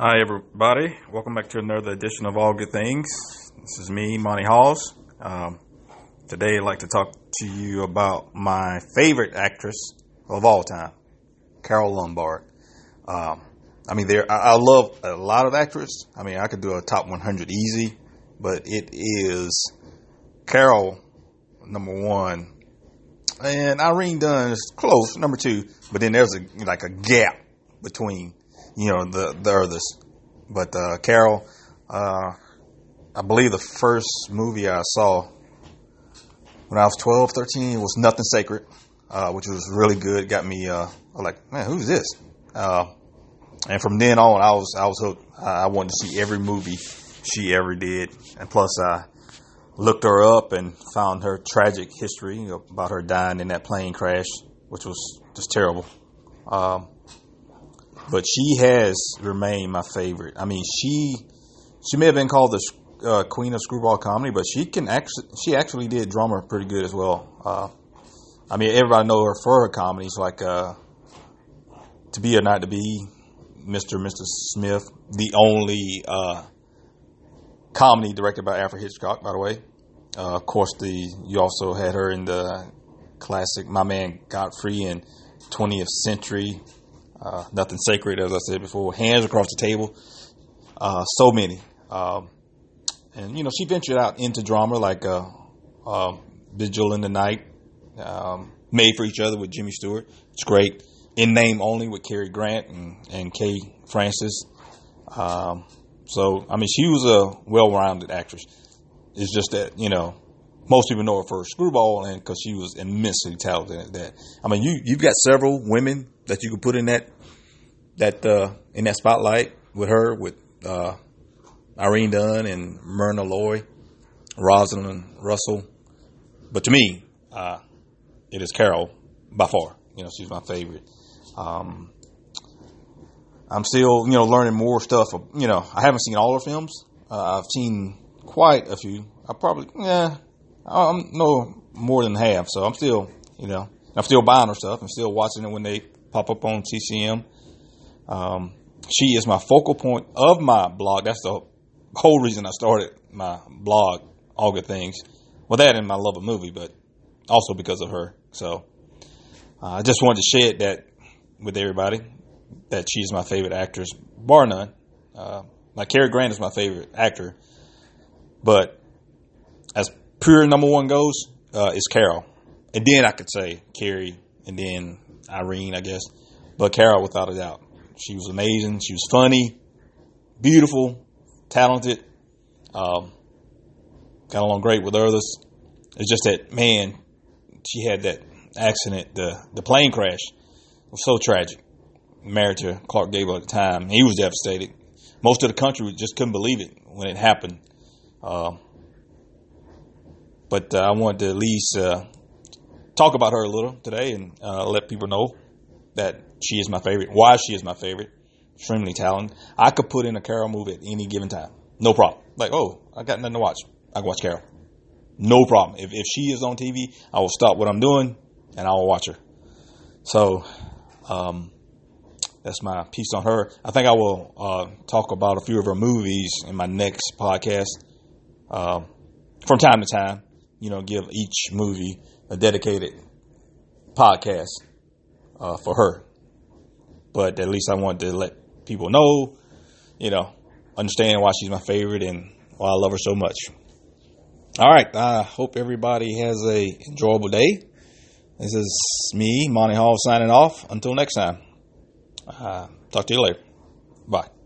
Hi, everybody. Welcome back to another edition of All Good Things. This is me, Monty Halls. Um, today, I'd like to talk to you about my favorite actress of all time, Carole Lombard. Um, I mean, there I, I love a lot of actresses. I mean, I could do a top 100 easy, but it is Carole number one, and Irene Dunne is close number two. But then there's a like a gap between you know the the others. But uh, Carole, uh, I believe the first movie I saw when I was 12, 13 was Nothing Sacred, uh, which was really good. Got me uh, like, man, who's this? Uh, and from then on, I was I was hooked. I wanted to see every movie she ever did, and plus I looked her up and found her tragic history about her dying in that plane crash, which was just terrible. Um, but she has remained my favorite. I mean, she she may have been called the uh, queen of screwball comedy, but she can actually she actually did drama pretty good as well. Uh, I mean, everybody know her for her comedies like uh, "To Be or Not to Be," "Mr. and Mr. Smith," the only uh, comedy directed by Alfred Hitchcock, by the way. Uh, of course, the you also had her in the classic "My Man Godfrey" and 20th Century. Uh, nothing sacred, as I said before. Hands across the table. Uh, so many. Um, and, you know, she ventured out into drama like uh, uh Vigil in the Night, um, Made for Each Other with Jimmy Stewart. It's great. In Name Only with Cary Grant and, and Kay Francis. Um, so, I mean, she was a well rounded actress. It's just that, you know, most people know her for Screwball and because she was immensely talented at that. I mean, you, you've got several women that you could put in that that uh, in that spotlight with her, with uh, Irene Dunne and Myrna Loy, Rosalind Russell. But to me, uh, it is Carole by far. You know, she's my favorite. Um, I'm still, you know, learning more stuff. You know, I haven't seen all her films. Uh, I've seen quite a few. I probably, yeah, I'm no more than half. So I'm still, you know, I'm still buying her stuff. I'm still watching it when they pop up on TCM. Um, she is my focal point of my blog. That's the whole reason I started my blog, All Good Things. Well, that and my love of movie, but also because of her. So uh, I just wanted to share that with everybody that she's my favorite actress, bar none. Uh, like Cary Grant is my favorite actor, but as pure number one goes, uh, is Carole, and then I could say Cary, and then Irene, I guess. But Carole, without a doubt, she was amazing. She was funny, beautiful, talented. Um, got along great with others. It's just that man, she had that accident, the the plane crash was so tragic. Married to Clark Gable at the time, he was devastated. Most of the country just couldn't believe it when it happened. Uh, but uh, I wanted to at least uh, talk about her a little today and uh, let people know that she is my favorite. Why she is my favorite. Extremely talented. I could put in a Carole movie at any given time. No problem. Like, oh, I got nothing to watch. I can watch Carole. No problem. If, if she is on TV, I will stop what I'm doing and I will watch her. So, um, that's my piece on her. I think I will uh, talk about a few of her movies in my next podcast. Uh, from time to time, you know, give each movie a dedicated podcast uh, for her. But at least I want to let people know, you know, understand why she's my favorite and why I love her so much. All right, I hope everybody has a enjoyable day. This is me, Monty Hall, signing off. Until next time, uh, talk to you later. Bye.